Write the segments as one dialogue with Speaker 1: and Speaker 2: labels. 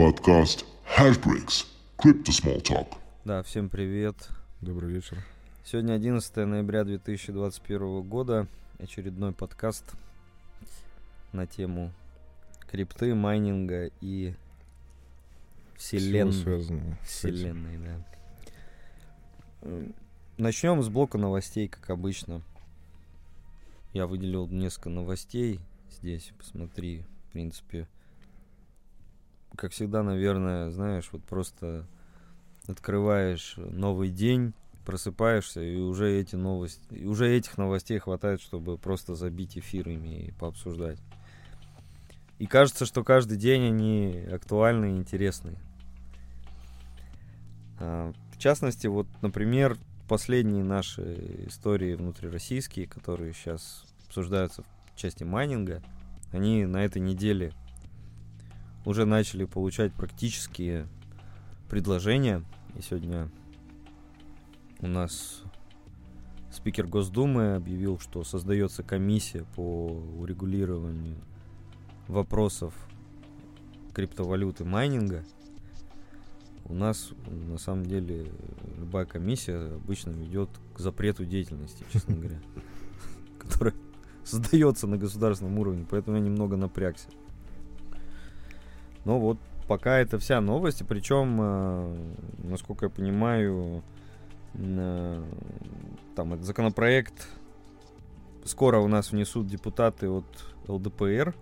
Speaker 1: Подкаст Hashbricks. Crypto Small Talk.
Speaker 2: Да, всем привет.
Speaker 3: Добрый вечер.
Speaker 2: Сегодня 11 ноября 2021 года. Очередной подкаст на тему крипты, майнинга и вселен... Вселенной. Да. Начнем с блока новостей, как обычно. Я выделил несколько новостей здесь. Посмотри, в принципе. Как всегда, наверное, знаешь, вот просто открываешь новый день, просыпаешься, и уже эти новости, уже этих новостей хватает, чтобы просто забить эфир ими и пообсуждать. И кажется, что каждый день они актуальны и интересны. А, В частности, вот, например, последние наши истории внутрироссийские, которые сейчас обсуждаются в части майнинга, они на этой неделе уже начали получать практические предложения. И сегодня у нас спикер Госдумы объявил, что создается комиссия по урегулированию вопросов криптовалюты майнинга. У нас на самом деле любая комиссия обычно ведет к запрету деятельности, честно говоря, которая создается на государственном уровне, поэтому я немного напрягся. Но вот пока это вся новость, причем, э, насколько я понимаю, э, там этот законопроект скоро у нас внесут депутаты от ЛДПР,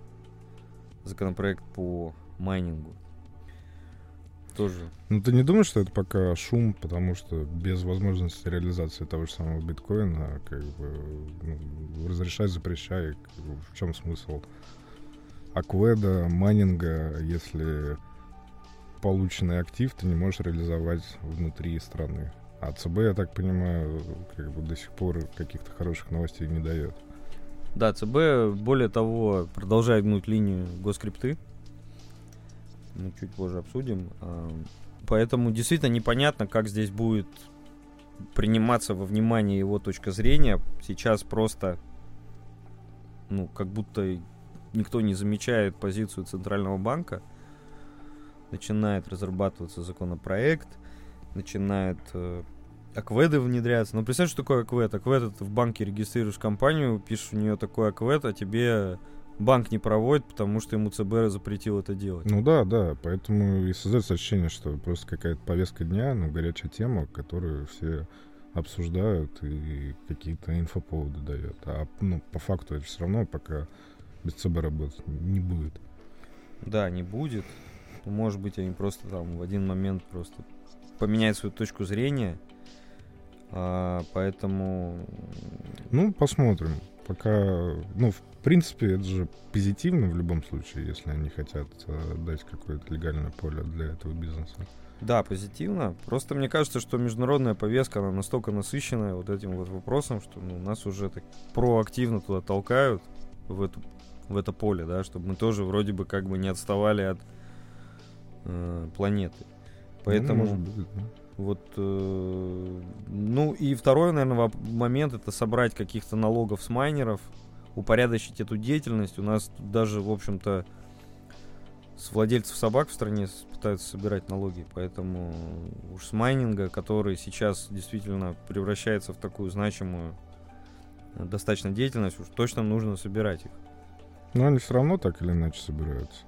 Speaker 2: законопроект по майнингу. Тоже.
Speaker 3: Ну ты не думаешь, что это пока шум, потому что без возможности реализации того же самого биткоина, как бы ну, разрешай, запрещай, как бы, в чем смысл акведа, майнинга, если полученный актив ты не можешь реализовать внутри страны. А ЦБ, я так понимаю, как бы до сих пор каких-то хороших новостей не дает.
Speaker 2: Да, ЦБ, более того, продолжает гнуть линию госкрипты. Мы чуть позже обсудим. Поэтому действительно непонятно, как здесь будет приниматься во внимание его точка зрения. Сейчас просто, ну, как будто никто не замечает позицию Центрального банка. Начинает разрабатываться законопроект, начинает э, акведы внедряться. Ну, представь, что такое аквед. Аквед это в банке регистрируешь компанию, пишешь у нее такой аквед, а тебе банк не проводит, потому что ему ЦБ запретил это делать.
Speaker 3: Ну да, да, поэтому и создается ощущение, что просто какая-то повестка дня, ну, горячая тема, которую все обсуждают и какие-то инфоповоды дают. А ну, по факту это все равно пока без ЦБ работать не будет.
Speaker 2: Да, не будет. Может быть, они просто там в один момент просто поменяют свою точку зрения. А, поэтому
Speaker 3: Ну, посмотрим. Пока, ну, в принципе, это же позитивно в любом случае, если они хотят э, дать какое-то легальное поле для этого бизнеса.
Speaker 2: Да, позитивно. Просто мне кажется, что международная повестка, она настолько насыщенная вот этим вот вопросом, что ну, нас уже так проактивно туда толкают, в, эту, в это поле, да, чтобы мы тоже вроде бы как бы не отставали от э, планеты. Поэтому
Speaker 3: Ну, быть, да.
Speaker 2: вот, э, ну и второй, наверное, момент это собрать каких-то налогов с майнеров, упорядочить эту деятельность. У нас даже, в общем-то, с владельцев собак в стране пытаются собирать налоги, поэтому уж с майнинга, который сейчас действительно превращается в такую значимую э, достаточно деятельность, уж точно нужно собирать их.
Speaker 3: Но они все равно так или иначе собираются.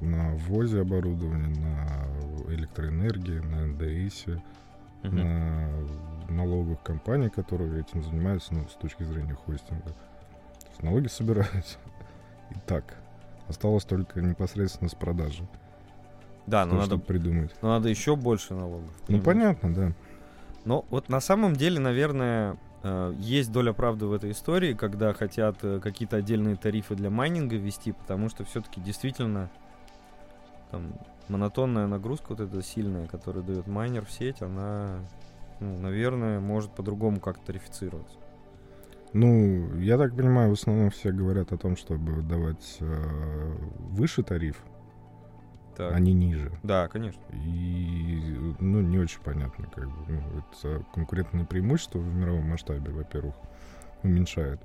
Speaker 3: На ввозе оборудования, на электроэнергии, на НДИСе,
Speaker 2: Мгм.
Speaker 3: на налоговых компаний, которые этим занимаются, ну, с точки зрения хостинга. То есть налоги собираются. И так. Осталось только непосредственно с продажи.
Speaker 2: Да, но надо,
Speaker 3: придумать.
Speaker 2: но надо еще больше налогов.
Speaker 3: Ну,
Speaker 2: понимаешь?
Speaker 3: понятно, да.
Speaker 2: Но вот на самом деле, наверное, есть доля правды в этой истории, когда хотят э, какие-то отдельные тарифы для майнинга ввести, потому что все-таки действительно там монотонная нагрузка вот эта сильная, которую дает майнер в сеть, она, ну, наверное, может по-другому как-то тарифицироваться.
Speaker 3: Ну, я так понимаю, в основном все говорят о том, чтобы давать э, выше тариф,
Speaker 2: Так.
Speaker 3: а не ниже.
Speaker 2: Да, конечно.
Speaker 3: И, ну, не очень понятно, как бы. Ну, это конкурентное преимущество в мировом масштабе, во-первых, уменьшает.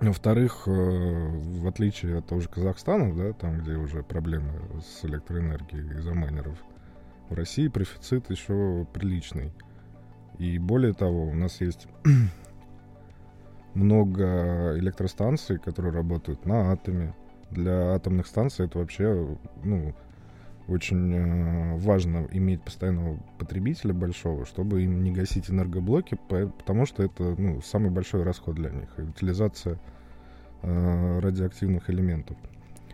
Speaker 3: Во-вторых, э, в отличие от того же Казахстана, да, там, где уже проблемы с электроэнергией из-за майнеров, в России профицит еще приличный. И более того, у нас есть много электростанций, которые работают на атоме. Для атомных станций это вообще, ну, очень э, важно иметь постоянного потребителя большого, чтобы им не гасить энергоблоки, потому что это ну, самый большой расход для них. Утилизация э, радиоактивных элементов.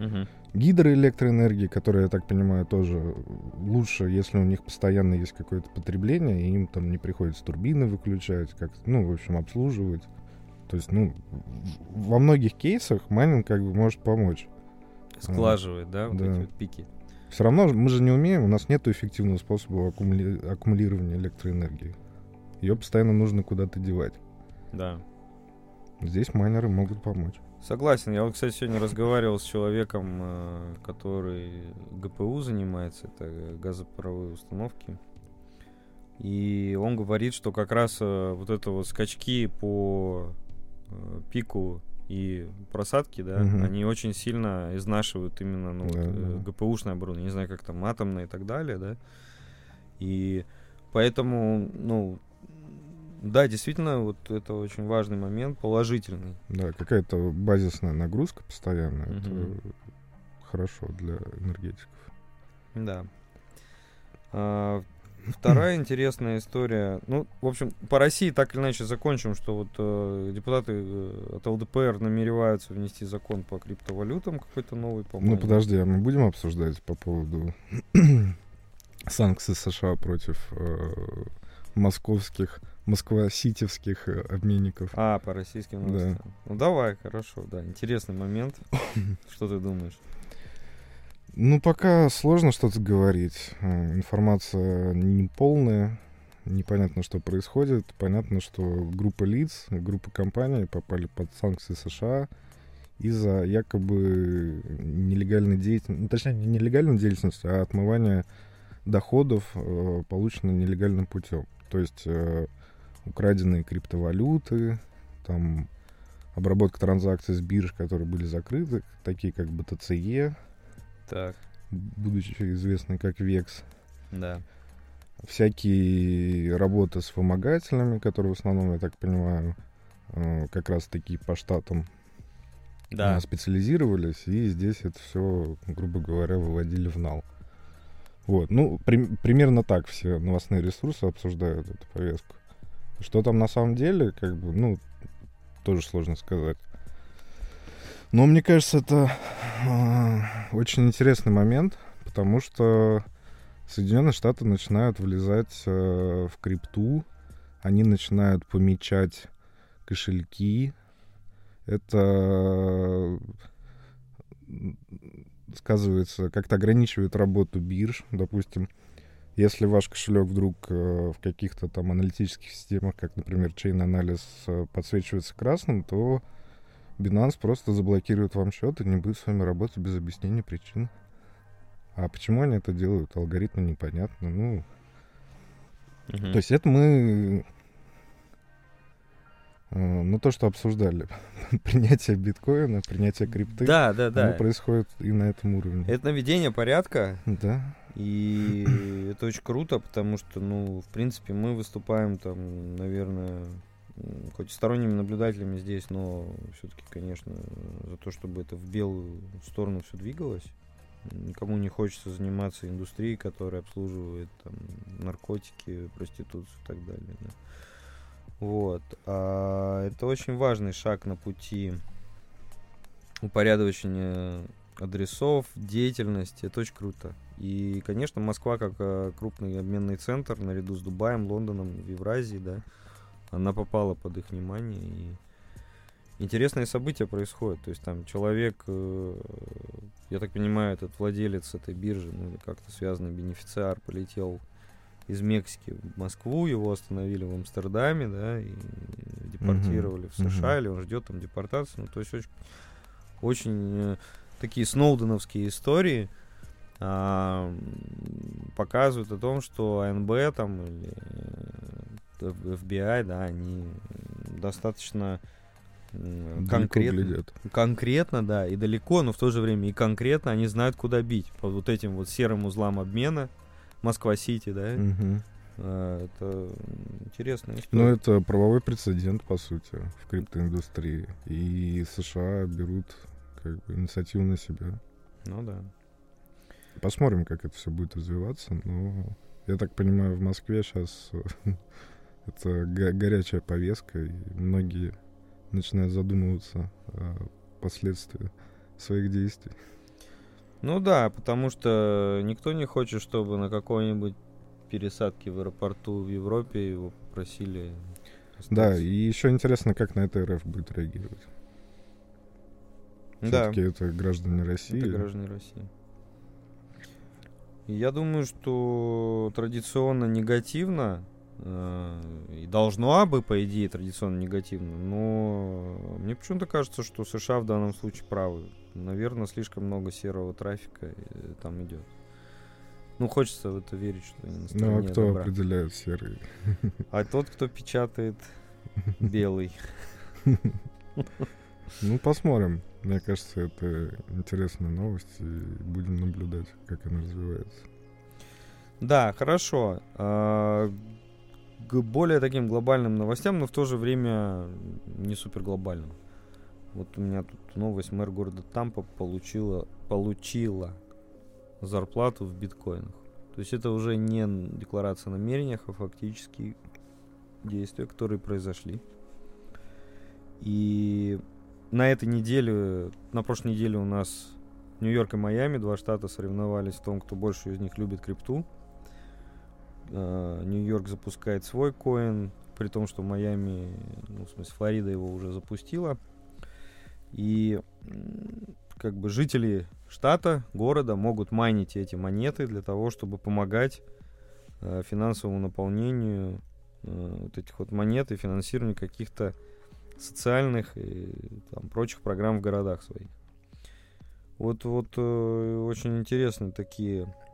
Speaker 2: Угу.
Speaker 3: Гидроэлектроэнергии, которая, я так понимаю, тоже лучше, если у них постоянно есть какое-то потребление, и им там не приходится турбины выключать, как ну, в общем, обслуживать. То есть, ну, во многих кейсах майнинг как бы может помочь.
Speaker 2: Сглаживает, да, вот
Speaker 3: да.
Speaker 2: эти вот пики.
Speaker 3: Все равно мы же не умеем, у нас нет эффективного способа аккумули... аккумулирования электроэнергии. Ее постоянно нужно куда-то девать.
Speaker 2: Да.
Speaker 3: Здесь майнеры могут помочь.
Speaker 2: Согласен. Я вот, кстати, сегодня разговаривал с человеком, э, который ГПУ занимается, это газопаровые установки. И он говорит, что как раз э, вот это вот скачки по пику и просадки, да,
Speaker 3: Мгм.
Speaker 2: они очень сильно изнашивают именно ну, вот,
Speaker 3: Да,
Speaker 2: э,
Speaker 3: да.
Speaker 2: ГПУшное оборудование, не знаю, как там атомное и так далее, да. И поэтому, ну, да, действительно, вот это очень важный момент, положительный.
Speaker 3: Да, какая-то базисная нагрузка постоянная.
Speaker 2: Мгм.
Speaker 3: Это хорошо для энергетиков.
Speaker 2: Да. А, вторая интересная история. Ну, в общем, по России так или иначе закончим, что вот э, депутаты э, от ЛДПР намереваются внести закон по криптовалютам какой-то новый, по-моему.
Speaker 3: Ну подожди, а мы будем обсуждать по поводу санкций США против э, московских, москва-ситевских э, обменников?
Speaker 2: А, по российским
Speaker 3: Да.
Speaker 2: новостям. Ну давай, хорошо, да. Интересный момент. Что ты думаешь?
Speaker 3: Ну, пока сложно что-то говорить. Э, Информация не полная, непонятно, что происходит. Понятно, что группа лиц, группа компаний попали под санкции США из-за якобы нелегальной деятельности, ну, точнее, не нелегальной деятельности, а отмывания доходов, э, полученных нелегальным путем. То есть э, украденные криптовалюты, там обработка транзакций с бирж, которые были закрыты, такие как BTCE,
Speaker 2: Так,
Speaker 3: будучи известный как Векс.
Speaker 2: да.
Speaker 3: Всякие работы с вымогателями, которые в основном, я так понимаю, э, как раз таки по штатам
Speaker 2: Да.
Speaker 3: э, специализировались, и здесь это все, грубо говоря, выводили в нал. Вот, ну, при- примерно так все новостные ресурсы обсуждают эту повестку. Что там на самом деле, как бы, ну, тоже сложно сказать. Но мне кажется, это э, очень интересный момент, потому что Соединенные Штаты начинают влезать э, в крипту, они начинают помечать кошельки. Это сказывается, как-то ограничивает работу бирж. Допустим, если ваш кошелек вдруг э, в каких-то там аналитических системах, как, например, Chain Analysis, э, подсвечивается красным, то Binance просто заблокирует вам счет и не будет с вами работать без объяснения причин. А почему они это делают? Алгоритмы непонятно. Ну,
Speaker 2: Мгм.
Speaker 3: то есть это мы... э, Ну, то, что обсуждали. принятие биткоина, принятие крипты.
Speaker 2: Да, да, да.
Speaker 3: Оно происходит и на этом уровне.
Speaker 2: Это наведение порядка,
Speaker 3: Да.
Speaker 2: И это очень круто, потому что, ну, в принципе, мы выступаем там, наверное, хоть сторонними наблюдателями здесь, но все-таки, конечно, за то, чтобы это в белую сторону все двигалось. Никому не хочется заниматься индустрией, которая обслуживает там, наркотики, проституцию и так далее. да. Вот. А это очень важный шаг на пути упорядочения адресов, деятельности. Это очень круто. И, конечно, Москва, как э, крупный обменный центр, наряду с Дубаем, Лондоном, в Евразии, да, она попала под их внимание. И интересные события происходят. То есть там человек, э, я так понимаю, этот владелец этой биржи, ну или как-то связанный бенефициар, полетел из Мексики в Москву, его остановили в Амстердаме, да, и депортировали в
Speaker 3: Мгм.
Speaker 2: США, или он ждет там депортации. Ну, то есть очень, очень э, такие сноуденовские истории м, показывают о том, что АНБ там или э, FBI, да, они достаточно конкретно, конкретно, да, и далеко, но в то же время и конкретно они знают, куда бить. По вот этим вот серым узлам обмена Москва-Сити, да. А, это интересная
Speaker 3: Ну,
Speaker 2: история.
Speaker 3: это правовой прецедент, по сути, в криптоиндустрии. И США берут как бы инициативу на себя.
Speaker 2: Ну да.
Speaker 3: Посмотрим, как это все будет развиваться. Но я так понимаю, в Москве сейчас это го- горячая повестка, и многие начинают задумываться о последствиях своих действий.
Speaker 2: Ну да, потому что никто не хочет, чтобы на какой-нибудь пересадке в аэропорту в Европе его попросили.
Speaker 3: Да,
Speaker 2: остаться.
Speaker 3: и еще интересно, как на это РФ будет реагировать.
Speaker 2: да.
Speaker 3: Все-таки это граждане России.
Speaker 2: Это граждане России. Я думаю, что традиционно негативно, и должно бы, по идее, традиционно негативно, но мне почему-то кажется, что США в данном случае правы. Наверное, слишком много серого трафика э, там идет. Ну, хочется в это верить, что они на
Speaker 3: Ну, а кто
Speaker 2: добра.
Speaker 3: определяет серый?
Speaker 2: А тот, кто печатает белый.
Speaker 3: Ну, посмотрим. Мне кажется, это интересная новость, и будем наблюдать, как она развивается.
Speaker 2: Да, хорошо. К более таким глобальным новостям, но в то же время не супер глобальным. Вот у меня тут новость. Мэр города Тампа получила, получила зарплату в биткоинах. То есть это уже не декларация о намерениях, а фактически действия, которые произошли. И на этой неделе, на прошлой неделе у нас Нью-Йорк и Майами, два штата соревновались в том, кто больше из них любит крипту. А, Нью-Йорк запускает свой коин, при том, что Майами, ну, в смысле, Флорида его уже запустила. И как бы жители штата, города могут майнить эти монеты для того, чтобы помогать э, финансовому наполнению э, вот этих вот монет и финансированию каких-то социальных и там, прочих программ в городах своих. Вот, вот э, очень интересные такие э,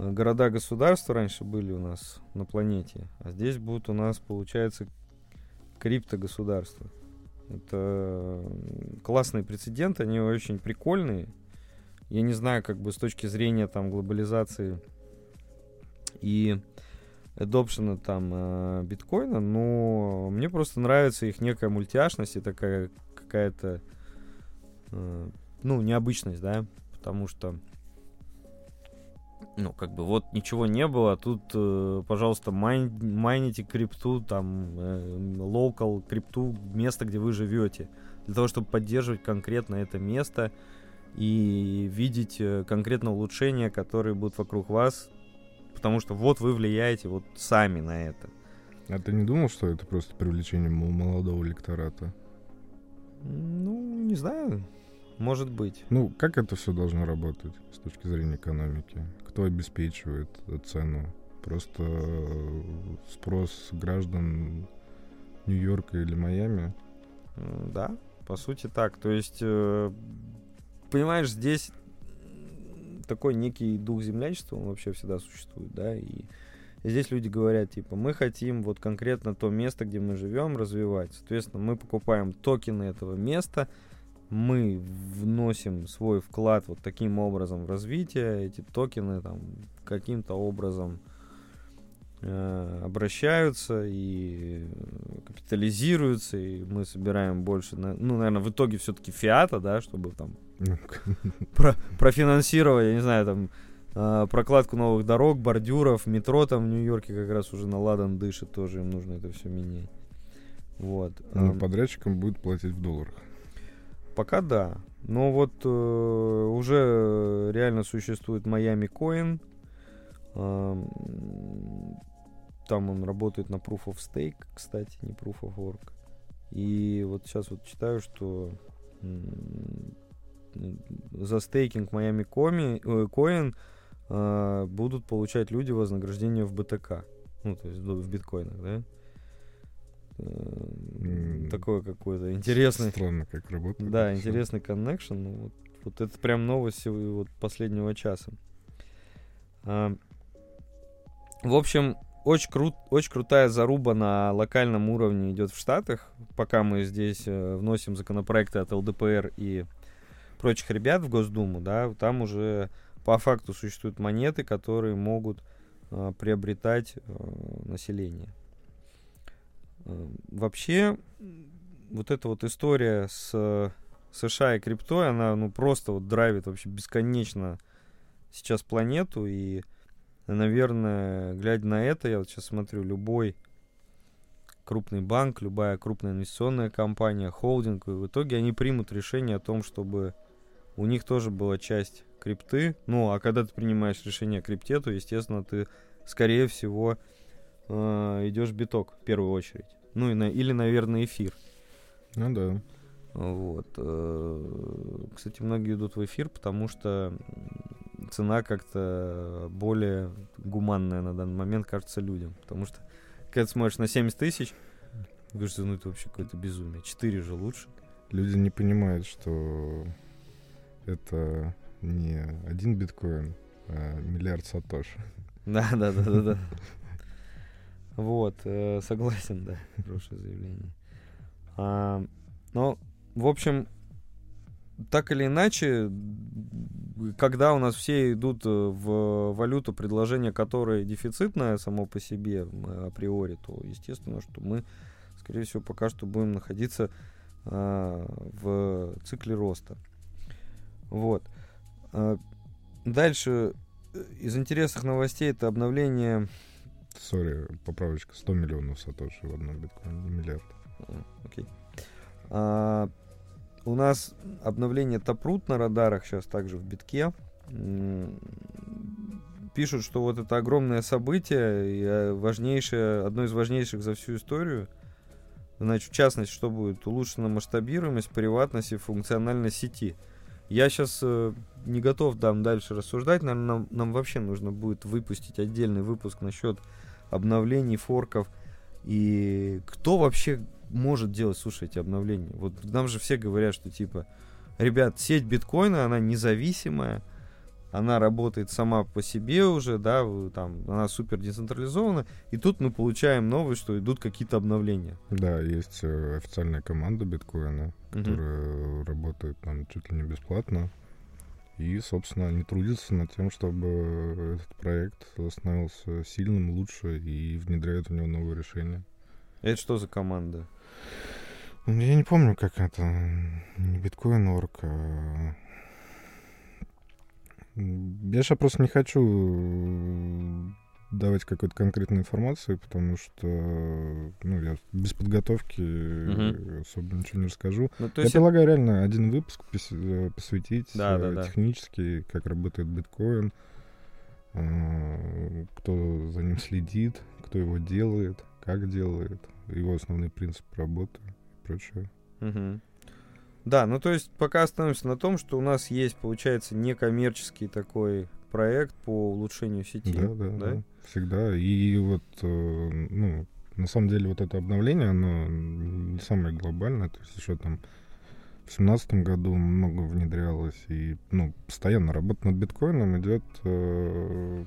Speaker 2: города-государства раньше были у нас на планете, а здесь будут у нас, получается, криптогосударства. Это классные прецеденты, они очень прикольные. Я не знаю, как бы с точки зрения там глобализации и адопшена там э, биткоина, но мне просто нравится их некая мультяшность и такая какая-то э, ну, необычность, да, потому что ну, как бы вот ничего не было, а тут, э, пожалуйста, майн, майните крипту, там, локал крипту, место, где вы живете, для того, чтобы поддерживать конкретно это место и видеть э, конкретно улучшения, которые будут вокруг вас, потому что вот вы влияете вот сами на это.
Speaker 3: А ты не думал, что это просто привлечение мо- молодого электората?
Speaker 2: Ну, не знаю, может быть.
Speaker 3: Ну, как это все должно работать с точки зрения экономики? Кто обеспечивает цену? Просто э, спрос граждан Нью-Йорка или Майами?
Speaker 2: Да, по сути так. То есть, э, понимаешь, здесь такой некий дух землячества, он вообще всегда существует, да, и здесь люди говорят, типа, мы хотим вот конкретно то место, где мы живем, развивать. Соответственно, мы покупаем токены этого места, мы вносим свой вклад вот таким образом в развитие, эти токены там каким-то образом э, обращаются и капитализируются, и мы собираем больше, на- ну, наверное, в итоге все-таки фиата, да, чтобы там про- профинансировать, я не знаю, там э, прокладку новых дорог, бордюров, метро там в Нью-Йорке как раз уже на ладан дышит, тоже им нужно это все менять. Вот.
Speaker 3: ну, подрядчикам будет платить в долларах.
Speaker 2: Пока да. Но вот э, уже реально существует Miami Coin. Эм, Там он работает на Proof of Stake, кстати, не Proof of Work. И вот сейчас вот читаю, что за стейкинг Miami э, Coin э, будут получать люди вознаграждение в БТК. Ну, то есть в биткоинах, да? Такое какое-то интересное.
Speaker 3: Странно, как работает.
Speaker 2: Да, интересный коннекшн. Ну, вот, вот это прям новость вот последнего часа. А, в общем, очень, крут, очень крутая заруба на локальном уровне идет в Штатах, пока мы здесь э, вносим законопроекты от ЛДПР и прочих ребят в Госдуму, да, там уже по факту существуют монеты, которые могут э, приобретать э, население. Э, вообще, вот эта вот история с э, США и криптой, она ну просто вот драйвит вообще бесконечно сейчас планету и наверное, глядя на это, я вот сейчас смотрю, любой крупный банк, любая крупная инвестиционная компания, холдинг, и в итоге они примут решение о том, чтобы у них тоже была часть крипты. Ну, а когда ты принимаешь решение о крипте, то, естественно, ты, скорее всего, э, идешь биток в первую очередь. Ну, и на, или, наверное, эфир.
Speaker 3: Ну да.
Speaker 2: Вот. Э, кстати, многие идут в эфир, потому что цена как-то более гуманная на данный момент кажется людям. Потому что, когда ты смотришь на 70 тысяч, говоришь, ну это вообще какое-то безумие. 4 же лучше.
Speaker 3: Люди не понимают, что это не один биткоин, а миллиард сатош.
Speaker 2: Да, да, да, да, да. Вот, э, согласен, да, хорошее заявление. А, но, в общем, так или иначе, когда у нас все идут э, в валюту, предложение которое дефицитное само по себе априори, то естественно, что мы, скорее всего, пока что будем находиться а, в цикле роста. Вот. А, дальше э, из интересных новостей это обновление...
Speaker 3: Сори, поправочка, 100 миллионов сатоши в одном биткоине, не миллиард.
Speaker 2: А, окей. А, у нас обновление Тапрут на радарах сейчас также в битке. Пишут, что вот это огромное событие, и э, важнейшее, одно из важнейших за всю историю. Значит, в частности, что будет улучшена масштабируемость, приватность и функциональность сети. Я сейчас э, не готов там дальше рассуждать. Наверное, нам, нам вообще нужно будет выпустить отдельный выпуск насчет обновлений, форков. И кто вообще может делать, слушай, эти обновления. Вот нам же все говорят, что типа, ребят, сеть биткоина, она независимая, она работает сама по себе уже, да, там, она супер децентрализована, и тут мы получаем новость, что идут какие-то обновления.
Speaker 3: Да, есть э, официальная команда биткоина, которая угу. работает там чуть ли не бесплатно, и, собственно, они трудятся над тем, чтобы этот проект становился сильным, лучше и внедряют в него новые решения.
Speaker 2: Это что за команда?
Speaker 3: Я не помню, как это. Не биткоин орг, а... Я сейчас просто не хочу э, давать какую-то конкретную информацию, потому что ну, я без подготовки угу. особо ничего не расскажу. Ну, я предлагаю реально один выпуск э, посвятить да, да, да. технически, как работает биткоин, кто за ним следит, кто его делает, как делает, его основные принципы работы и прочее.
Speaker 2: Угу. Да, ну то есть пока остановимся на том, что у нас есть, получается, некоммерческий такой проект по улучшению сети.
Speaker 3: Да, да, да, да всегда. И вот, э, ну, на самом деле вот это обновление, оно не самое глобальное, то есть еще там в семнадцатом году много внедрялось, и, ну, постоянно работа над биткоином идет э,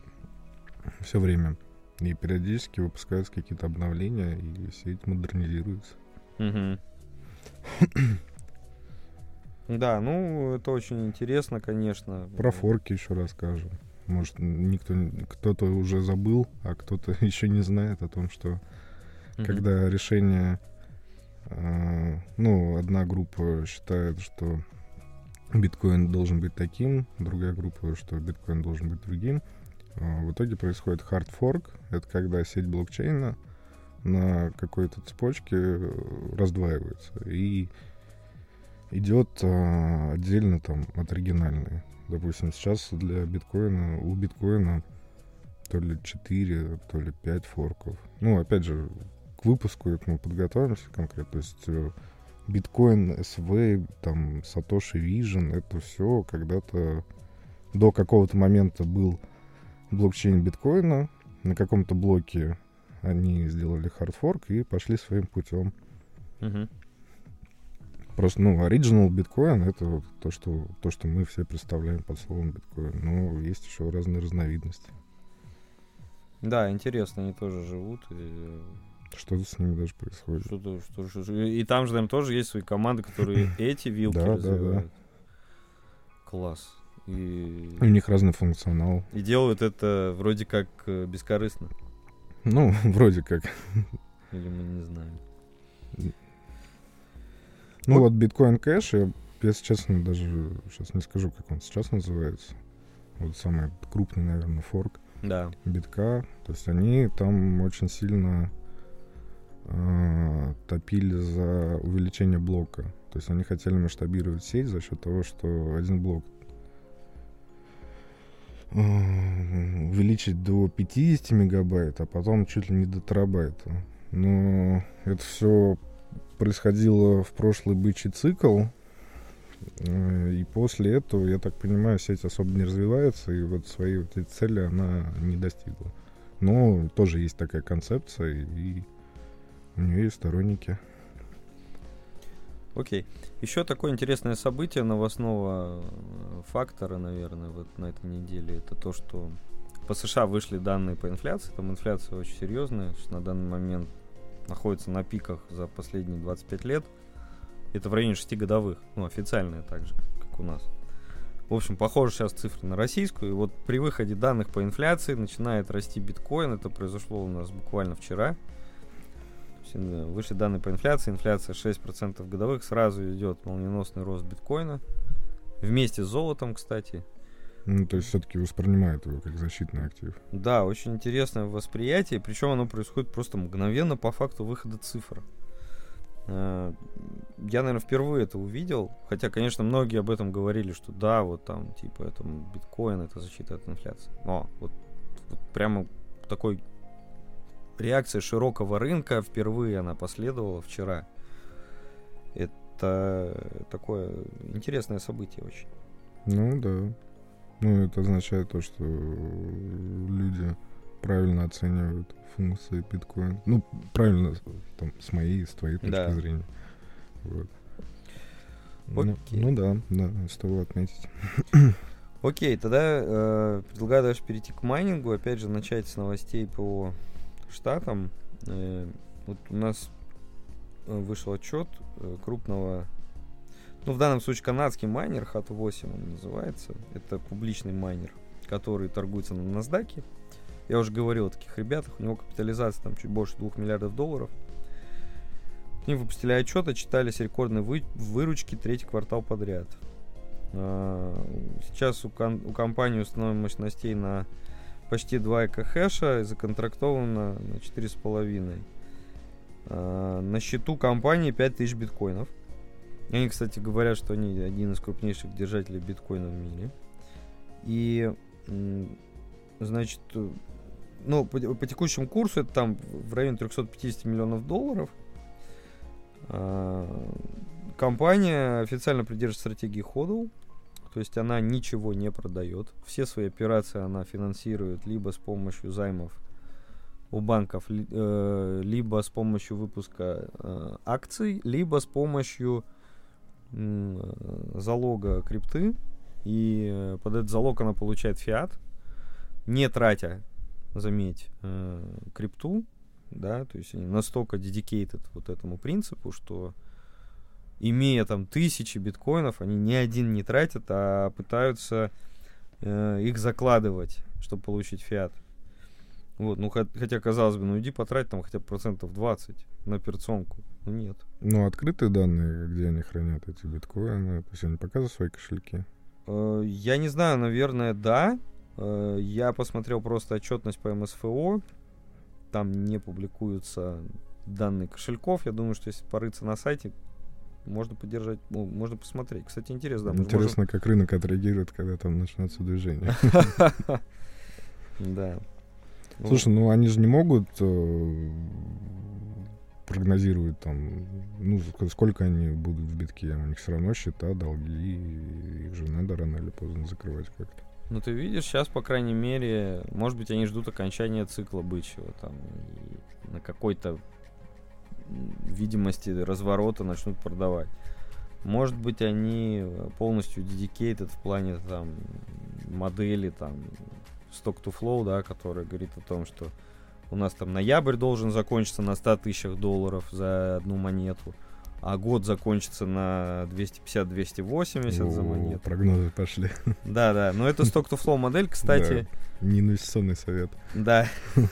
Speaker 3: все время. И периодически выпускаются какие-то обновления, и сеть модернизируется.
Speaker 2: Да, ну, это очень интересно, конечно.
Speaker 3: Про форки еще расскажем. Может, никто, кто-то уже забыл, а кто-то еще не знает о том, что mm-hmm. когда решение, э, ну, одна группа считает, что биткоин должен быть таким, другая группа, что биткоин должен быть другим, э, в итоге происходит hard fork. Это когда сеть блокчейна на какой-то цепочке э, раздваивается и идет а, отдельно там от оригинальной. Допустим, сейчас для биткоина, у биткоина то ли 4, то ли 5 форков. Ну, опять же, к выпуску мы подготовимся конкретно. То есть э, биткоин, SV, там, Satoshi Vision, это все когда-то до какого-то момента был блокчейн биткоина. На каком-то блоке они сделали хардфорк и пошли своим путем.
Speaker 2: Угу.
Speaker 3: Просто, ну, оригинал биткоин — это вот то что, то, что мы все представляем под словом биткоин. Но есть еще разные разновидности.
Speaker 2: Да, интересно, они тоже живут. И...
Speaker 3: Что-то с ними даже происходит.
Speaker 2: Что-то, что, что, что- И там же, наверное, тоже есть свои команды, которые эти вилки
Speaker 3: Да, да, да.
Speaker 2: развивают. Класс. И...
Speaker 3: У них разный функционал.
Speaker 2: и делают это вроде как э, бескорыстно.
Speaker 3: Ну, вроде как.
Speaker 2: Или мы не знаем.
Speaker 3: Ну
Speaker 2: Вот.
Speaker 3: вот биткоин кэш, я, если честно, даже сейчас не скажу, как он сейчас называется. Вот самый крупный, наверное, форк
Speaker 2: Да.
Speaker 3: битка. То есть они там очень сильно э, топили за увеличение блока. То есть они хотели масштабировать сеть за счет того, что один блок э, увеличить до 50 мегабайт, а потом чуть ли не до терабайта. Но это все происходило в прошлый бычий цикл. Э, И после этого, я так понимаю, сеть особо не развивается, и вот свои вот эти цели она не достигла. Но тоже есть такая концепция, и у нее есть сторонники.
Speaker 2: Окей. Еще такое интересное событие новостного э, фактора, наверное, вот на этой неделе, это то, что по США вышли данные по инфляции. Там инфляция очень серьезная, на данный момент находится на пиках за последние 25 лет. Это в районе 6 годовых, ну, официальная также, как у нас. В общем, похоже сейчас цифры на российскую. И вот при выходе данных по инфляции начинает расти биткоин. Это произошло у нас буквально вчера. Вышли данные по инфляции. Инфляция 6% годовых. Сразу идет молниеносный рост биткоина. Вместе с золотом, кстати.
Speaker 3: Ну, то есть все-таки воспринимают его как защитный актив.
Speaker 2: Да, очень интересное восприятие. Причем оно происходит просто мгновенно по факту выхода цифр. Э, Я, наверное, впервые это увидел. Хотя, конечно, многие об этом говорили, что да, вот там, типа, это биткоин, это защита от инфляции. Но вот, вот прямо такой реакция широкого рынка впервые она последовала вчера. Это такое интересное событие очень.
Speaker 3: Ну да. Ну, это означает то, что люди правильно оценивают функции биткоина. Ну, правильно, там, с моей, с твоей точки
Speaker 2: Да.
Speaker 3: зрения. Вот. Ну,
Speaker 2: Окей.
Speaker 3: ну да, да, стоило отметить.
Speaker 2: Окей, тогда э, предлагаю дальше перейти к майнингу. Опять же, начать с новостей по штатам. Э, вот у нас э, вышел отчет э, крупного, ну, в данном случае канадский майнер, HAT8 он называется. Это публичный майнер, который торгуется на NASDAQ. Я уже говорил о таких ребятах. У него капитализация там чуть больше 2 миллиардов долларов. Они выпустили отчет, отчитались рекордные вы- выручки третий квартал подряд. А, Сейчас у, кон- у компании установлена мощностей на почти 2 экохэша и законтрактовано на 4,5. А, На счету компании 5000 биткоинов. И Они, кстати, говорят, что они один из крупнейших держателей биткоина в мире. И, значит, ну, по, по текущему курсу это там в районе 350 миллионов долларов. А, Компания официально придерживает стратегии HODL, то есть она ничего не продает. Все свои операции она финансирует либо с помощью займов у банков, э, либо с помощью выпуска э, акций, либо с помощью залога крипты. И э, под этот залог она получает фиат, не тратя, заметь, э, крипту, да, то есть они настолько dedicated вот этому принципу, что имея там тысячи биткоинов, они ни один не тратят, а пытаются э, их закладывать, чтобы получить фиат. Вот, ну хот- хотя казалось бы, ну иди потрать там хотя бы процентов 20 на операционку. Ну нет.
Speaker 3: Ну, открытые данные, где они хранят эти биткоины, то есть они показывают свои кошельки.
Speaker 2: Э, Я не знаю, наверное, да. Э, Я посмотрел просто отчетность по МСФО. Там не публикуются данные кошельков. Я думаю, что если порыться на сайте, можно поддержать, ну, можно посмотреть. Кстати, интересно, да. мы можем-
Speaker 3: Интересно, как рынок отреагирует, когда там начнется движение.
Speaker 2: Да.
Speaker 3: Слушай, ну они же не могут э, прогнозировать там, ну, ск- сколько они будут в битке. У них все равно счета, долги, их же надо рано или поздно закрывать как-то.
Speaker 2: Ну, ты видишь, сейчас, по крайней мере, может быть, они ждут окончания цикла бычьего, там, и на какой-то видимости разворота начнут продавать. Может быть, они полностью dedicated в плане, там, модели, там, Stock to Flow, да, который говорит о том, что у нас там ноябрь должен закончиться на 100 тысячах долларов за одну монету, а год закончится на 250-280 за монету.
Speaker 3: Прогнозы пошли.
Speaker 2: Да, да, но это Stock to Flow модель, кстати,
Speaker 3: Не инвестиционный совет.
Speaker 2: да.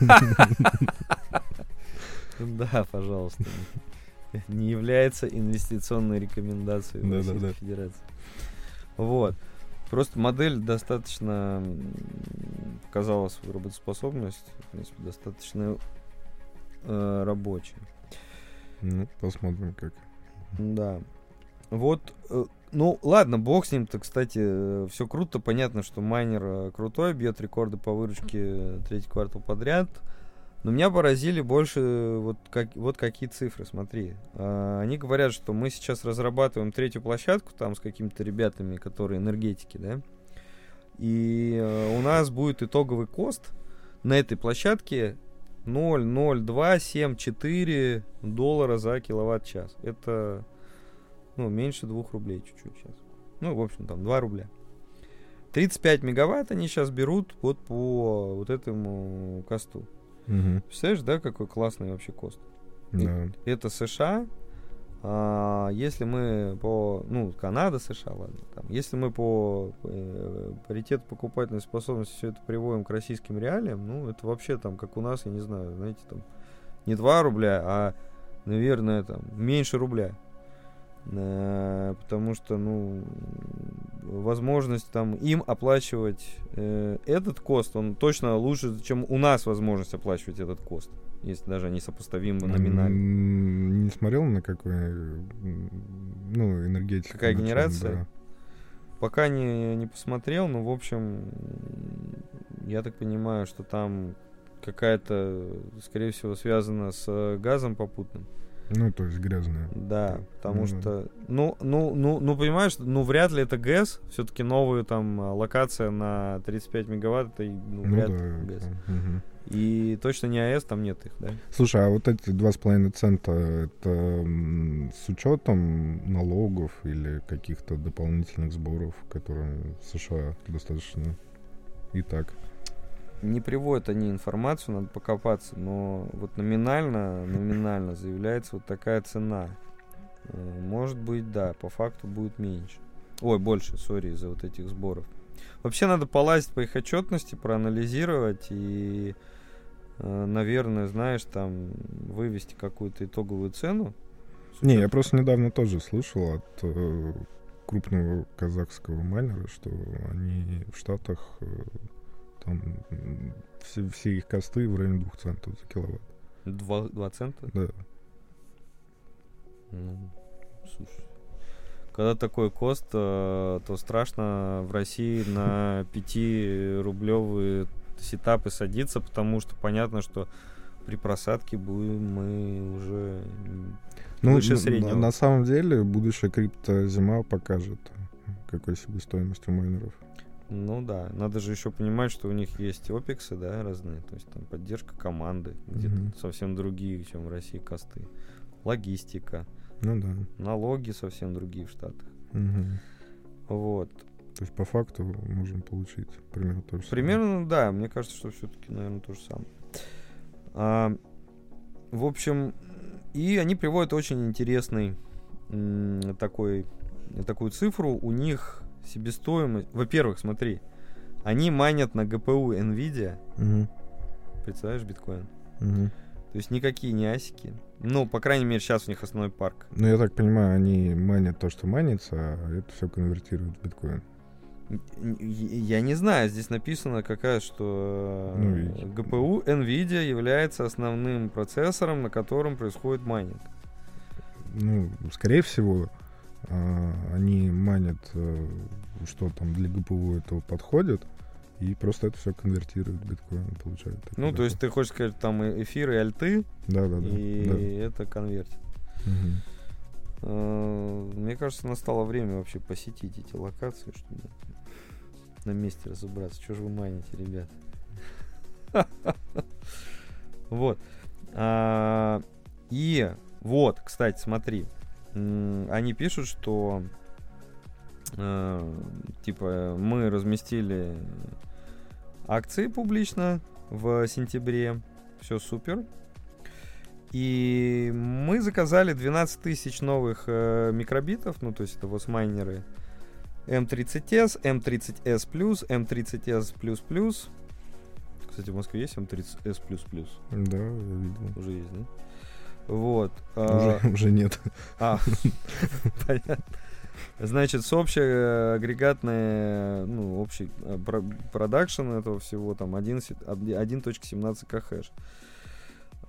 Speaker 2: Да, пожалуйста. Не является инвестиционной рекомендацией
Speaker 3: Да, да,
Speaker 2: Российской
Speaker 3: да.
Speaker 2: Федерации. Вот. Просто модель достаточно показала свою работоспособность, в принципе, достаточно э, рабочая.
Speaker 3: Ну, посмотрим, как.
Speaker 2: Да. Вот, э, ну ладно, бог с ним-то, кстати, все круто, понятно, что майнер э, крутой, бьет рекорды по выручке э, третий квартал подряд. Но меня поразили больше э, вот, как, вот какие цифры, смотри. А, Они говорят, что мы сейчас разрабатываем третью площадку там с какими-то ребятами, которые энергетики, да. И э, у нас будет итоговый кост на этой площадке 0,0274 доллара за киловатт-час. Это ну, меньше 2 рублей чуть-чуть сейчас. Ну, в общем, там 2 рубля. 35 мегаватт они сейчас берут вот по вот этому косту.
Speaker 3: Мгм.
Speaker 2: Представляешь, да, какой классный вообще кост?
Speaker 3: Да.
Speaker 2: Это США. А, если мы по... Ну, Канада, США, ладно. Там, если мы по э, паритету покупательной способности все это приводим к российским реалиям, ну, это вообще там, как у нас, я не знаю, знаете, там, не 2 рубля, а, наверное, там, меньше рубля. Э, потому что, ну, возможность там им оплачивать э, этот кост, он точно лучше, чем у нас возможность оплачивать этот кост, если даже они сопоставимы номинально.
Speaker 3: Не смотрел на какой, ну, энергетика.
Speaker 2: Какая генерация?
Speaker 3: да.
Speaker 2: Пока не, не посмотрел, но, в общем, я так понимаю, что там какая-то, скорее всего, связана с газом попутным.
Speaker 3: Ну, то есть грязная.
Speaker 2: Да, потому
Speaker 3: ну да.
Speaker 2: что, ну, ну, ну, ну, понимаешь, ну, вряд ли это ГЭС, все-таки новая там а, локация на 35 мегаватт, это, ну,
Speaker 3: Ну
Speaker 2: вряд
Speaker 3: да.
Speaker 2: ли ГЭС.
Speaker 3: это, мгм.
Speaker 2: И точно не АЭС, там нет их, да?
Speaker 3: Слушай, а вот эти два с половиной цента, это с учетом налогов или каких-то дополнительных сборов, которые в США достаточно и так?
Speaker 2: Не приводят они информацию, надо покопаться, но вот номинально, номинально заявляется вот такая цена. Э, Может быть, да, по факту будет меньше. Ой, больше, сори, из-за вот этих сборов. Вообще надо полазить по их отчетности, проанализировать и, э, наверное, знаешь, там вывести какую-то итоговую цену.
Speaker 3: Не, я просто недавно тоже слышал от э, крупного казахского майнера, что они в Штатах э, там все, все их косты в районе двух центов за киловатт.
Speaker 2: Два, два цента?
Speaker 3: Да.
Speaker 2: Ну, слушай. Когда такой кост, э, то страшно в России на 5-рублевые сетапы садиться, потому что понятно, что при просадке будем мы уже...
Speaker 3: Ну,
Speaker 2: Выше среднего.
Speaker 3: На, на самом деле, будущая криптозима покажет, какой себестоимость у майнеров.
Speaker 2: Ну да, надо же еще понимать, что у них есть опексы, да, разные, то есть там поддержка команды, где-то
Speaker 3: Мгм.
Speaker 2: совсем другие, чем в России косты. Логистика,
Speaker 3: Ну да.
Speaker 2: налоги совсем другие в Штатах.
Speaker 3: Мгм.
Speaker 2: Вот.
Speaker 3: То есть по факту можем получить примерно то же самое.
Speaker 2: Примерно, да. Мне кажется, что все-таки, наверное, то же самое. А, в общем, и они приводят очень интересный такой, такую цифру. У них себестоимость... Во-первых, смотри, они майнят на GPU NVIDIA.
Speaker 3: Мгм.
Speaker 2: Представляешь, биткоин?
Speaker 3: Мгм.
Speaker 2: То есть никакие не асики. Ну, по крайней мере, сейчас у них основной парк.
Speaker 3: Ну, я так понимаю, они майнят то, что майнится, а это все конвертируют в биткоин.
Speaker 2: Я не знаю, здесь написано какая, что
Speaker 3: Ну,
Speaker 2: э,
Speaker 3: видите.
Speaker 2: GPU NVIDIA является основным процессором, на котором происходит майнинг.
Speaker 3: Ну, скорее всего, они майнят, э, что там для GPU этого подходит, и просто это все конвертируют в биткоин, получают. такой
Speaker 2: Ну, то есть ты хочешь сказать, там и эфир и альты,
Speaker 3: Да, да, да.
Speaker 2: и
Speaker 3: да.
Speaker 2: это конвертит.
Speaker 3: Мгм.
Speaker 2: Э, Мне кажется, настало время вообще посетить эти локации, чтобы на месте разобраться. Что же вы майните, ребят? Вот. А, И вот, кстати, смотри. Они пишут, что э, типа мы разместили акции публично в сентябре. Все супер. И мы заказали 12 тысяч новых э, микробитов, ну то есть это вот майнеры M30S, M30S+, M30S++. Кстати, в Москве есть M30S++?
Speaker 3: Да, я видел.
Speaker 2: Уже есть, да? Вот.
Speaker 3: Уже,
Speaker 2: а,
Speaker 3: уже нет.
Speaker 2: а, понятно. Значит, с общей э, агрегатной, ну, общий э, про- продакшн этого всего там 11 1.17 кхэш.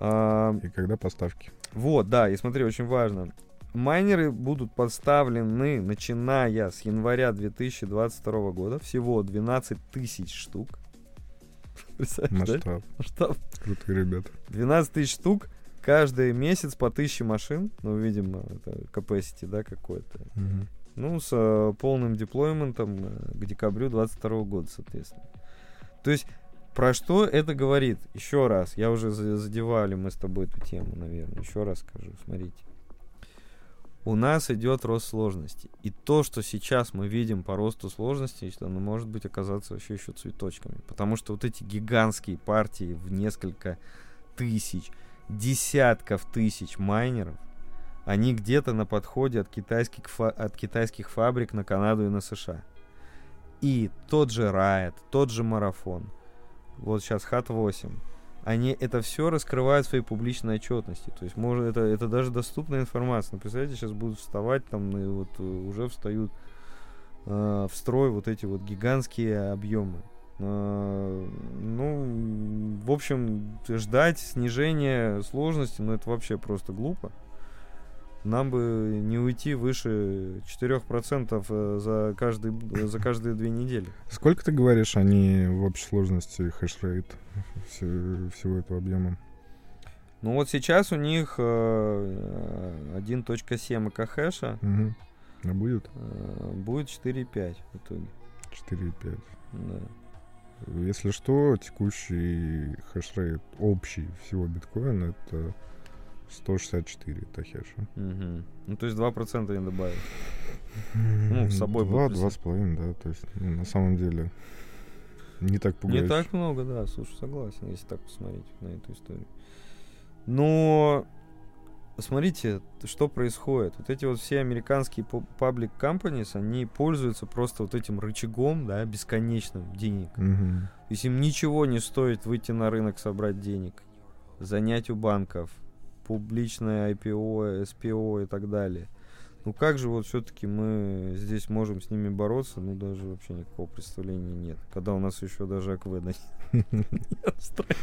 Speaker 2: А,
Speaker 3: И когда поставки?
Speaker 2: вот, да, и смотри, очень важно. Майнеры будут поставлены, начиная с января 2022 года. Всего 12 тысяч штук. Представляешь, да?
Speaker 3: Масштаб.
Speaker 2: Масштаб.
Speaker 3: Крутые ребята.
Speaker 2: 12 тысяч штук. Каждый месяц по 1000 машин. Ну, видимо, это capacity, да, какой-то.
Speaker 3: Мгм.
Speaker 2: Ну, с э, полным деплойментом э, к декабрю 22 года, соответственно. То есть, про что это говорит? Еще раз, я уже за- задевали мы с тобой эту тему, наверное. Еще раз скажу, смотрите. У нас идет рост сложности. И то, что сейчас мы видим по росту сложности, оно может быть оказаться вообще еще цветочками. Потому что вот эти гигантские партии в несколько тысяч, десятков тысяч майнеров, они где-то на подходе от китайских, от китайских фабрик на Канаду и на США. И тот же Riot, тот же Марафон, вот сейчас Хат 8, они это все раскрывают в своей публичной отчетности. То есть может, это, это даже доступная информация. Ну, представляете, сейчас будут вставать там, и вот э, уже встают э, в строй вот эти вот гигантские объемы. Э, ну, в общем, ждать снижения сложности, ну, это вообще просто глупо. Нам бы не уйти выше 4% э, за, каждый, за каждые две недели.
Speaker 3: Сколько ты говоришь, они в общей сложности хешрейт все- всего этого объема?
Speaker 2: Ну вот сейчас у них э, 1.7 КХша
Speaker 3: Мгм. А будет
Speaker 2: э, будет 4.5 в итоге.
Speaker 3: 4,5.
Speaker 2: Да.
Speaker 3: Если что, текущий хешрейт общий всего биткоина это 164 тахеша.
Speaker 2: Мгм. Ну то есть 2% не добавили. Ну, с собой
Speaker 3: Два,
Speaker 2: будет
Speaker 3: два с половиной, да. То есть, ну, на самом деле, не так пугающе.
Speaker 2: Не так много, да, слушай, согласен, если так посмотреть на эту историю. Но смотрите, что происходит. Вот эти вот все американские public companies, они пользуются просто вот этим рычагом, да, бесконечным денег.
Speaker 3: Мгм.
Speaker 2: То есть им ничего не стоит выйти на рынок, собрать денег, занять у банков, публичное IPO, SPO и так далее. Ну как же вот все-таки мы здесь можем с ними бороться? Ну даже вообще никакого представления нет. Когда у нас еще даже акведа нет в стране.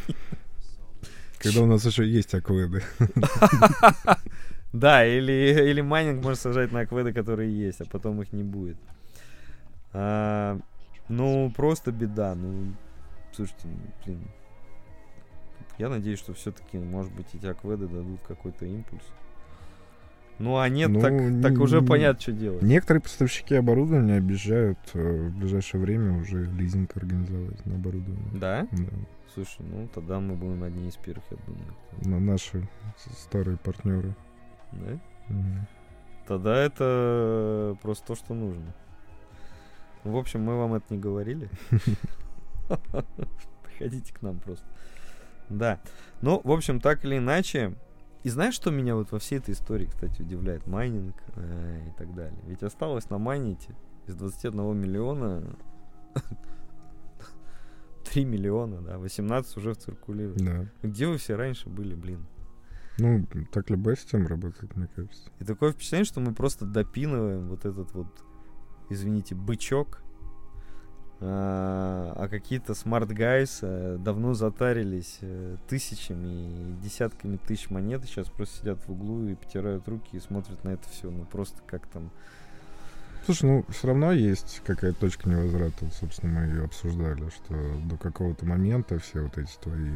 Speaker 3: Когда у нас еще есть акведы.
Speaker 2: Да, или, или майнинг можно сажать на акведы, которые есть, а потом их не будет. А, ну, просто беда. Ну, слушайте, ну, блин. Я надеюсь, что все-таки, может быть, эти акведы дадут какой-то импульс. Ну, а нет,
Speaker 3: Ну,
Speaker 2: так, так уже
Speaker 3: н-
Speaker 2: понятно, что делать.
Speaker 3: Некоторые поставщики оборудования обещают э, в ближайшее время уже лизинг организовать на оборудование.
Speaker 2: Да?
Speaker 3: Да.
Speaker 2: Слушай, ну тогда мы будем одни из первых, я думаю.
Speaker 3: На наши старые партнеры.
Speaker 2: Да?
Speaker 3: Мгм.
Speaker 2: Тогда это просто то, что нужно. В общем, мы вам это не говорили. Приходите к нам просто. Да. Ну, в общем, так или иначе. И знаешь, что меня вот во всей этой истории, кстати, удивляет? Майнинг э, и так далее. Ведь осталось на майните из 21 миллиона 3 миллиона, да, 18 уже циркулирует.
Speaker 3: Да.
Speaker 2: Где вы все раньше были, блин?
Speaker 3: Ну, так любая система работает, мне кажется.
Speaker 2: И такое впечатление, что мы просто допинываем вот этот вот, извините, бычок, а, а какие-то smart guys давно затарились э, тысячами и десятками тысяч монет, сейчас просто сидят в углу и потирают руки и смотрят на это все, ну просто как там...
Speaker 3: Слушай, ну, все равно есть какая-то точка невозврата. Собственно, мы ее обсуждали, что до какого-то момента все вот эти твои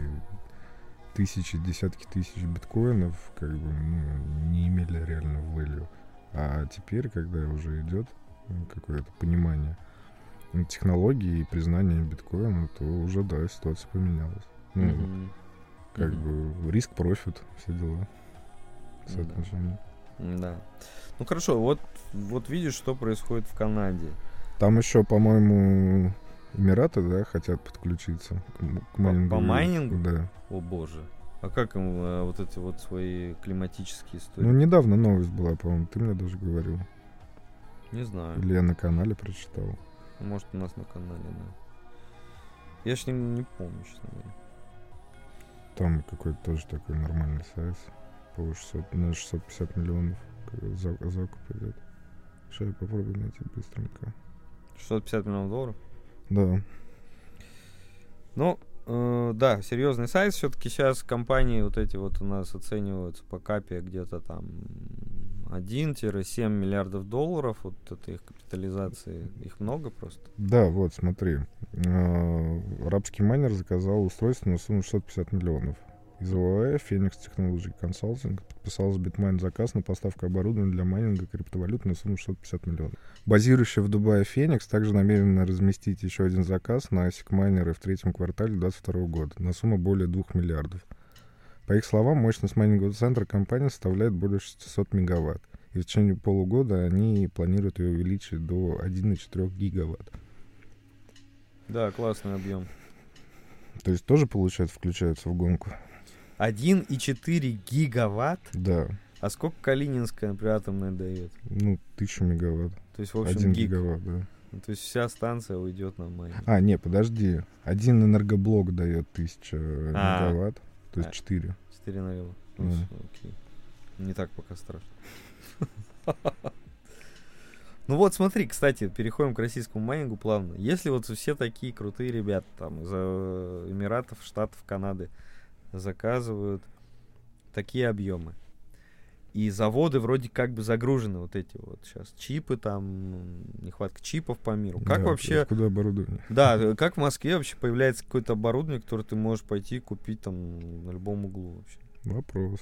Speaker 3: тысячи, десятки тысяч биткоинов как бы ну, не имели реального value. А теперь, когда уже идет ну, какое-то понимание технологии и признание биткоина, то уже, да, ситуация поменялась. Ну,
Speaker 2: Мгм.
Speaker 3: как
Speaker 2: Мгм.
Speaker 3: бы риск-профит, все дела.
Speaker 2: Да.
Speaker 3: Соотношение.
Speaker 2: Да. Ну хорошо, вот, вот видишь, что происходит в Канаде.
Speaker 3: Там еще, по-моему, Эмираты, да, хотят подключиться к, к майнингу.
Speaker 2: по майнингу?
Speaker 3: Да.
Speaker 2: О боже. А как им э, вот эти вот свои климатические истории?
Speaker 3: Ну, недавно новость была, по-моему, ты мне даже говорил.
Speaker 2: Не знаю.
Speaker 3: Или я на канале прочитал.
Speaker 2: Может, у нас на канале, да. Я ж не, не помню, честно говоря.
Speaker 3: Там какой-то тоже такой нормальный сайт. По 600, на 650 миллионов к- за- закуп идет. Сейчас я попробую найти быстренько.
Speaker 2: 650 миллионов долларов?
Speaker 3: Да.
Speaker 2: Ну, э, да, серьезный сайт. Все-таки сейчас компании вот эти вот у нас оцениваются по капе где-то там 1-7 миллиардов долларов. Вот это их капитализации. Их много просто.
Speaker 3: Да, вот, смотри. Э, Арабский майнер заказал устройство на сумму 650 миллионов. Из ОАЭ Phoenix Technology Consulting подписал с Bitmain заказ на поставку оборудования для майнинга криптовалют на сумму 650 миллионов. Базирующая в Дубае Phoenix также намерена разместить еще один заказ на ASIC майнеры в третьем квартале 2022 года на сумму более 2 миллиардов. По их словам, мощность майнингового центра компании составляет более 600 мегаватт. И в течение полугода они планируют ее увеличить до 1,4 гигаватт.
Speaker 2: Да, классный объем.
Speaker 3: То есть тоже, получается, включается в гонку?
Speaker 2: 1,4 гигаватт?
Speaker 3: Да.
Speaker 2: А сколько Калининская, например, атомная дает?
Speaker 3: Ну, 1000 мегаватт.
Speaker 2: То есть, в общем,
Speaker 3: 1
Speaker 2: гиг.
Speaker 3: гигаватт, да.
Speaker 2: Ну, То есть вся станция уйдет на майнинг.
Speaker 3: А, не, подожди. Один энергоблок дает 1000
Speaker 2: А.
Speaker 3: мегаватт, то есть
Speaker 2: А.
Speaker 3: 4.
Speaker 2: 4 налево. Окей. Не так пока страшно. Ну вот смотри, кстати, переходим к российскому майнингу плавно. Если вот все такие крутые ребята там из э, Эмиратов, Штатов, Канады заказывают такие объемы, и заводы вроде как бы загружены вот эти вот сейчас чипы там, нехватка чипов по миру. Как
Speaker 3: Да,
Speaker 2: вообще,
Speaker 3: Откуда оборудование?
Speaker 2: да, как в Москве вообще появляется какое-то оборудование, которое ты можешь пойти купить там на любом углу вообще?
Speaker 3: Вопрос.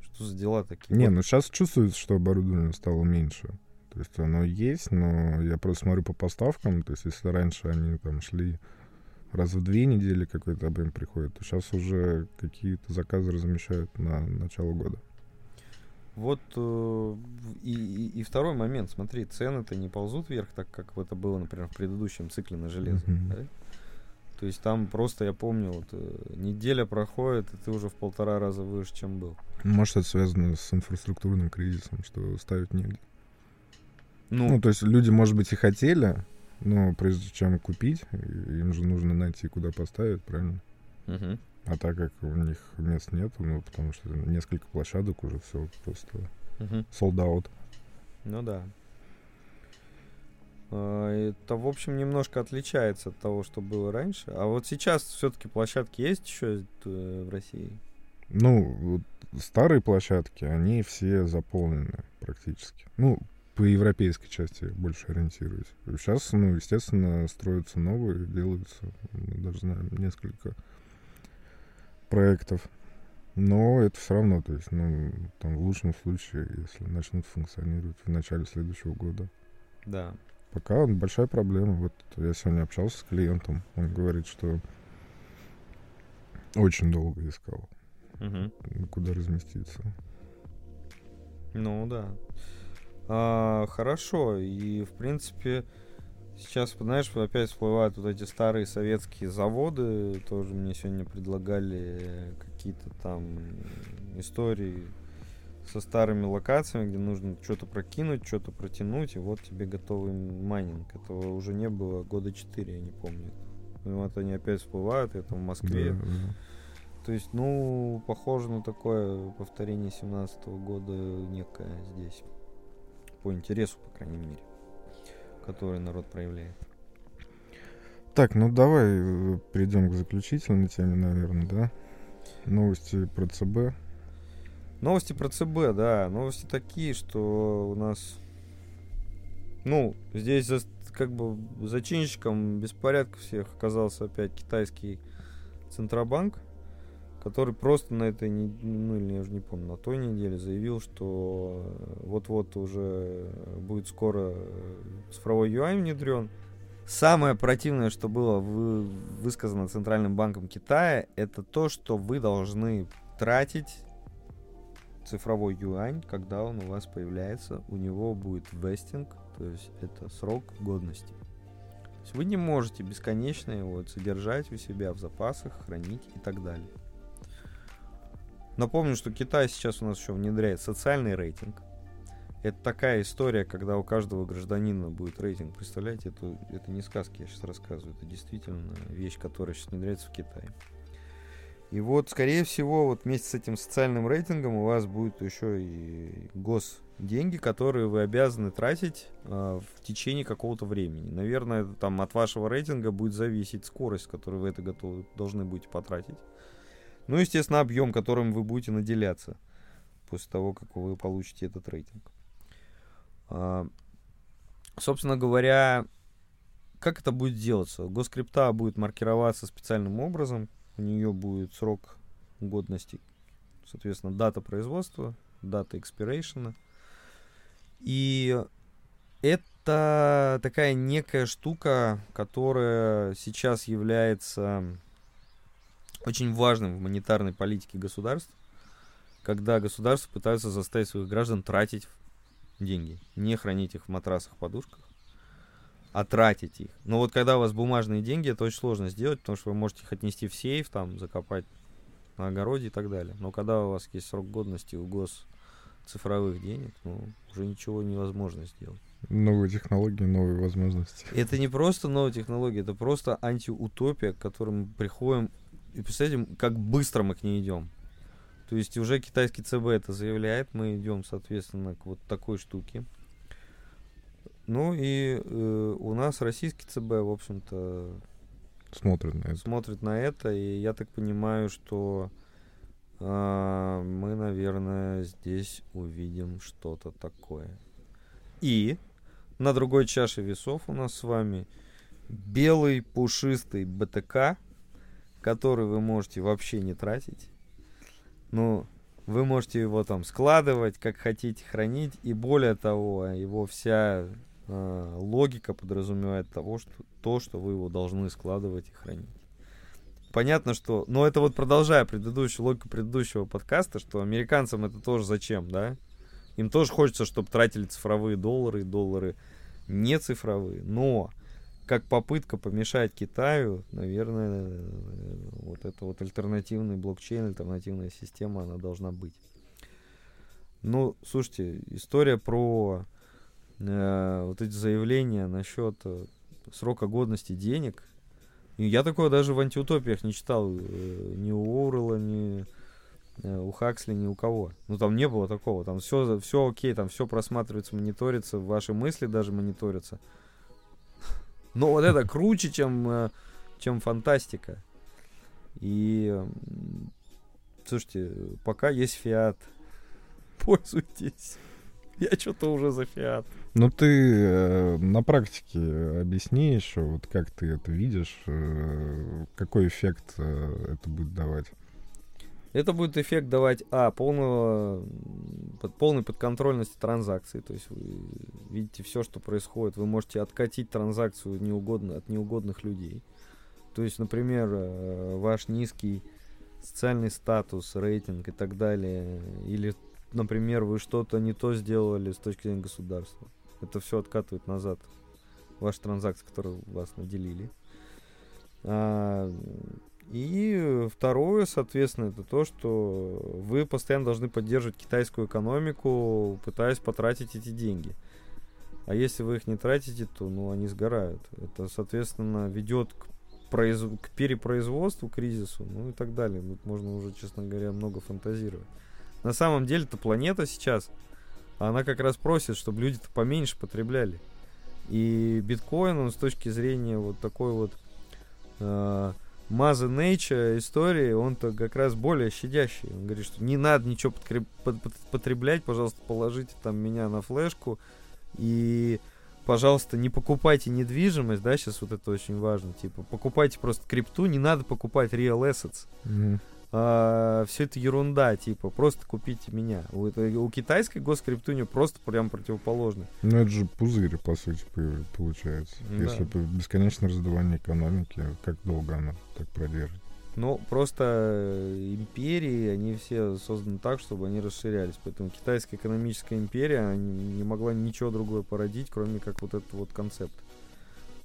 Speaker 2: Что за дела такие?
Speaker 3: Не,
Speaker 2: Вот
Speaker 3: ну сейчас чувствуется, что оборудование стало меньше. То есть оно есть, но я просто смотрю по поставкам. То есть если раньше они там шли раз в две недели какой-то объем приходит, то сейчас уже какие-то заказы размещают на начало года.
Speaker 2: Вот э, и, и- и второй момент, смотри, цены-то не ползут вверх, так как это было, например, в предыдущем цикле на железо.
Speaker 3: Мгм.
Speaker 2: да? То есть там просто, я помню, вот, э, неделя проходит, и ты уже в полтора раза выше, чем был.
Speaker 3: Может, это связано с инфраструктурным кризисом, что ставить негде.
Speaker 2: Ну,
Speaker 3: Ну, то есть люди, может быть, и хотели, но прежде чем купить, им же нужно найти, куда поставить, правильно?
Speaker 2: мгм.
Speaker 3: А так как у них мест нет, ну, потому что несколько площадок уже все просто sold out.
Speaker 2: ну да. А, Это, в общем, немножко отличается от того, что было раньше. А вот сейчас все-таки площадки есть еще э, в России?
Speaker 3: Ну, вот старые площадки, они все заполнены практически. Ну, по европейской части больше ориентируюсь. Сейчас, ну, естественно, строятся новые, делаются, мы даже знаем несколько проектов. Но это все равно, то есть, ну, там в лучшем случае, если начнут функционировать в начале следующего года.
Speaker 2: Да.
Speaker 3: Пока большая проблема. Вот я сегодня общался с клиентом, он говорит, что очень долго искал,
Speaker 2: Мгм.
Speaker 3: куда разместиться.
Speaker 2: Ну да. А, хорошо. И в принципе сейчас, знаешь, опять всплывают вот эти старые советские заводы. Тоже мне сегодня предлагали какие-то там истории со старыми локациями, где нужно что-то прокинуть, что-то протянуть, и вот тебе готовый майнинг. Этого уже не было года 4, я не помню. И вот они опять всплывают, это в Москве.
Speaker 3: Да, да.
Speaker 2: То есть, ну, похоже на такое повторение 17 года некое здесь. По интересу, по крайней мере, который народ проявляет.
Speaker 3: Так, ну давай э, перейдем к заключительной теме, наверное, да? Новости про ЦБ.
Speaker 2: Новости про ЦБ, да. Новости такие, что у нас... Ну, здесь за, как бы зачинщиком беспорядков всех оказался опять китайский Центробанк, который просто на этой, ну или я уже не помню, на той неделе заявил, что э, вот-вот уже будет скоро э, цифровой юань внедрен. Самое противное, что было вы- высказано Центральным банком Китая, это то, что вы должны тратить цифровой юань, когда он у вас появляется, у него будет вестинг, то есть это срок годности. То есть вы не можете бесконечно его содержать у себя в запасах, хранить и так далее. Напомню, что Китай сейчас у нас еще внедряет социальный рейтинг. Это такая история, когда у каждого гражданина будет рейтинг. Представляете, это, это не сказки, я сейчас рассказываю. Это действительно вещь, которая сейчас внедряется в Китае. И вот, скорее всего, вот вместе с этим социальным рейтингом у вас будет еще и госденьги, которые вы обязаны тратить э, в течение какого-то времени. Наверное, там от вашего рейтинга будет зависеть скорость, которую вы это готовы, должны будете потратить. Ну, естественно, объем, которым вы будете наделяться после того, как вы получите этот рейтинг. А, собственно говоря, как это будет делаться? Госкрипта будет маркироваться специальным образом. У нее будет срок годности, соответственно, дата производства, дата экспирейшена. И это такая некая штука, которая сейчас является очень важным в монетарной политике государств, когда государства пытаются заставить своих граждан тратить деньги. Не хранить их в матрасах, подушках, а тратить их. Но вот когда у вас бумажные деньги, это очень сложно сделать, потому что вы можете их отнести в сейф, там, закопать на огороде и так далее. Но когда у вас есть срок годности у гос цифровых денег, ну, уже ничего невозможно сделать.
Speaker 3: Новые технологии, новые возможности.
Speaker 2: Это не просто новые технологии, это просто антиутопия, к которой мы приходим. И представляете, как быстро мы к ней идем. То есть уже китайский ЦБ это заявляет, мы идем, соответственно, к вот такой штуке. Ну и э, у нас российский ЦБ, в общем-то,
Speaker 3: смотрит на это.
Speaker 2: Смотрит на это, и я так понимаю, что э, мы, наверное, здесь увидим что-то такое. И на другой чаше весов у нас с вами белый пушистый БТК, который вы можете вообще не тратить ну, вы можете его там складывать, как хотите, хранить, и более того, его вся э, логика подразумевает того, что то, что вы его должны складывать и хранить. Понятно, что... Но это вот продолжая предыдущую логику предыдущего подкаста, что американцам это тоже зачем, да? Им тоже хочется, чтобы тратили цифровые доллары, доллары не цифровые. Но как попытка помешать Китаю, наверное, вот это вот альтернативный блокчейн, альтернативная система, она должна быть. Ну, слушайте, история про э, вот эти заявления насчет э, срока годности денег. Я такое даже в антиутопиях не читал. Э, ни у Оурелла, ни э, у Хаксли, ни у кого. Ну, там не было такого. Там все, все окей, там все просматривается, мониторится, ваши мысли даже мониторятся. Но вот это круче, чем, э, чем фантастика. И слушайте, пока есть фиат, пользуйтесь. Я что-то уже за фиат.
Speaker 3: Ну ты э, на практике объясни еще, вот как ты это видишь, э, какой эффект э, это будет давать.
Speaker 2: Это будет эффект давать, а, полного, под, полной подконтрольности транзакций. То есть вы видите все, что происходит. Вы можете откатить транзакцию неугодно, от неугодных людей. То есть, например, э, ваш низкий социальный статус, рейтинг и так далее. Или, например, вы что-то не то сделали с точки зрения государства. Это все откатывает назад. Ваши транзакции, которые вас наделили. А, и второе, соответственно, это то, что вы постоянно должны поддерживать китайскую экономику, пытаясь потратить эти деньги. А если вы их не тратите, то ну, они сгорают. Это, соответственно, ведет к, произ... к перепроизводству, кризису, ну и так далее. Тут можно уже, честно говоря, много фантазировать. На самом деле-то планета сейчас, она как раз просит, чтобы люди-то поменьше потребляли. И биткоин, он с точки зрения вот такой вот э, Mother Nature истории, он-то как раз более щадящий. Он говорит, что не надо ничего потреблять, пожалуйста, положите там меня на флешку и пожалуйста, не покупайте недвижимость, да, сейчас вот это очень важно, типа, покупайте просто крипту, не надо покупать real assets. Mm-hmm а, все это ерунда, типа, просто купите меня. У, это, у китайской госкриптуни просто прям противоположно.
Speaker 3: Ну, это же пузырь, по сути, получается. Да. Если бесконечное раздувание экономики, как долго оно так продержит?
Speaker 2: Ну, просто э, империи, они все созданы так, чтобы они расширялись. Поэтому китайская экономическая империя не могла ничего другое породить, кроме как вот этот вот концепт.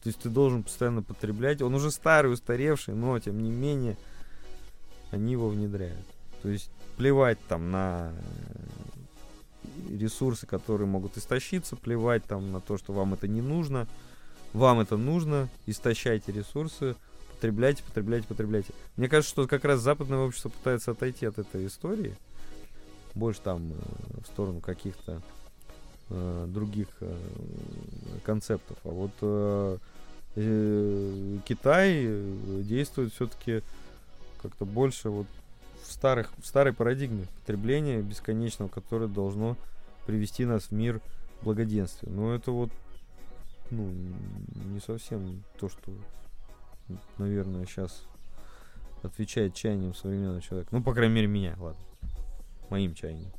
Speaker 2: То есть ты должен постоянно потреблять. Он уже старый, устаревший, но тем не менее они его внедряют. То есть плевать там на э, ресурсы, которые могут истощиться, плевать там на то, что вам это не нужно. Вам это нужно, истощайте ресурсы, потребляйте, потребляйте, потребляйте. Мне кажется, что как раз западное общество пытается отойти от этой истории, больше там э, в сторону каких-то э, других э, концептов. А вот э, э, Китай действует все-таки как-то больше вот в, старых, в старой парадигме потребления бесконечного, которое должно привести нас в мир благоденствия. Но это вот ну, не совсем то, что, наверное, сейчас отвечает чаяниям современного человека. Ну, по крайней мере, меня, ладно. Моим чаяниям.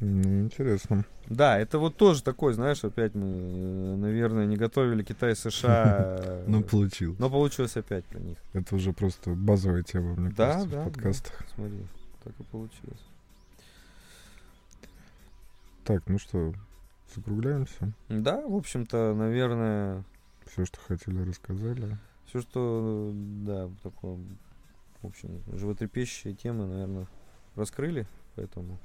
Speaker 3: Ну, интересно.
Speaker 2: Да, это вот тоже такой, знаешь, опять мы, э, наверное, не готовили Китай США.
Speaker 3: Ну, получил.
Speaker 2: Но получилось опять про них.
Speaker 3: Это уже просто базовая тема, мне кажется, в подкастах.
Speaker 2: Смотри, так и получилось.
Speaker 3: Так, ну что, закругляемся.
Speaker 2: Да, в общем-то, наверное,
Speaker 3: Все, что хотели, рассказали.
Speaker 2: все, что, да, такое, в общем, животрепещущие темы, наверное, раскрыли, поэтому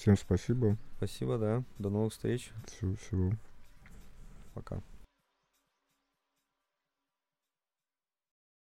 Speaker 3: Всем спасибо.
Speaker 2: спасибо, да, до новых встреч,
Speaker 3: Всего, всего.
Speaker 2: пока.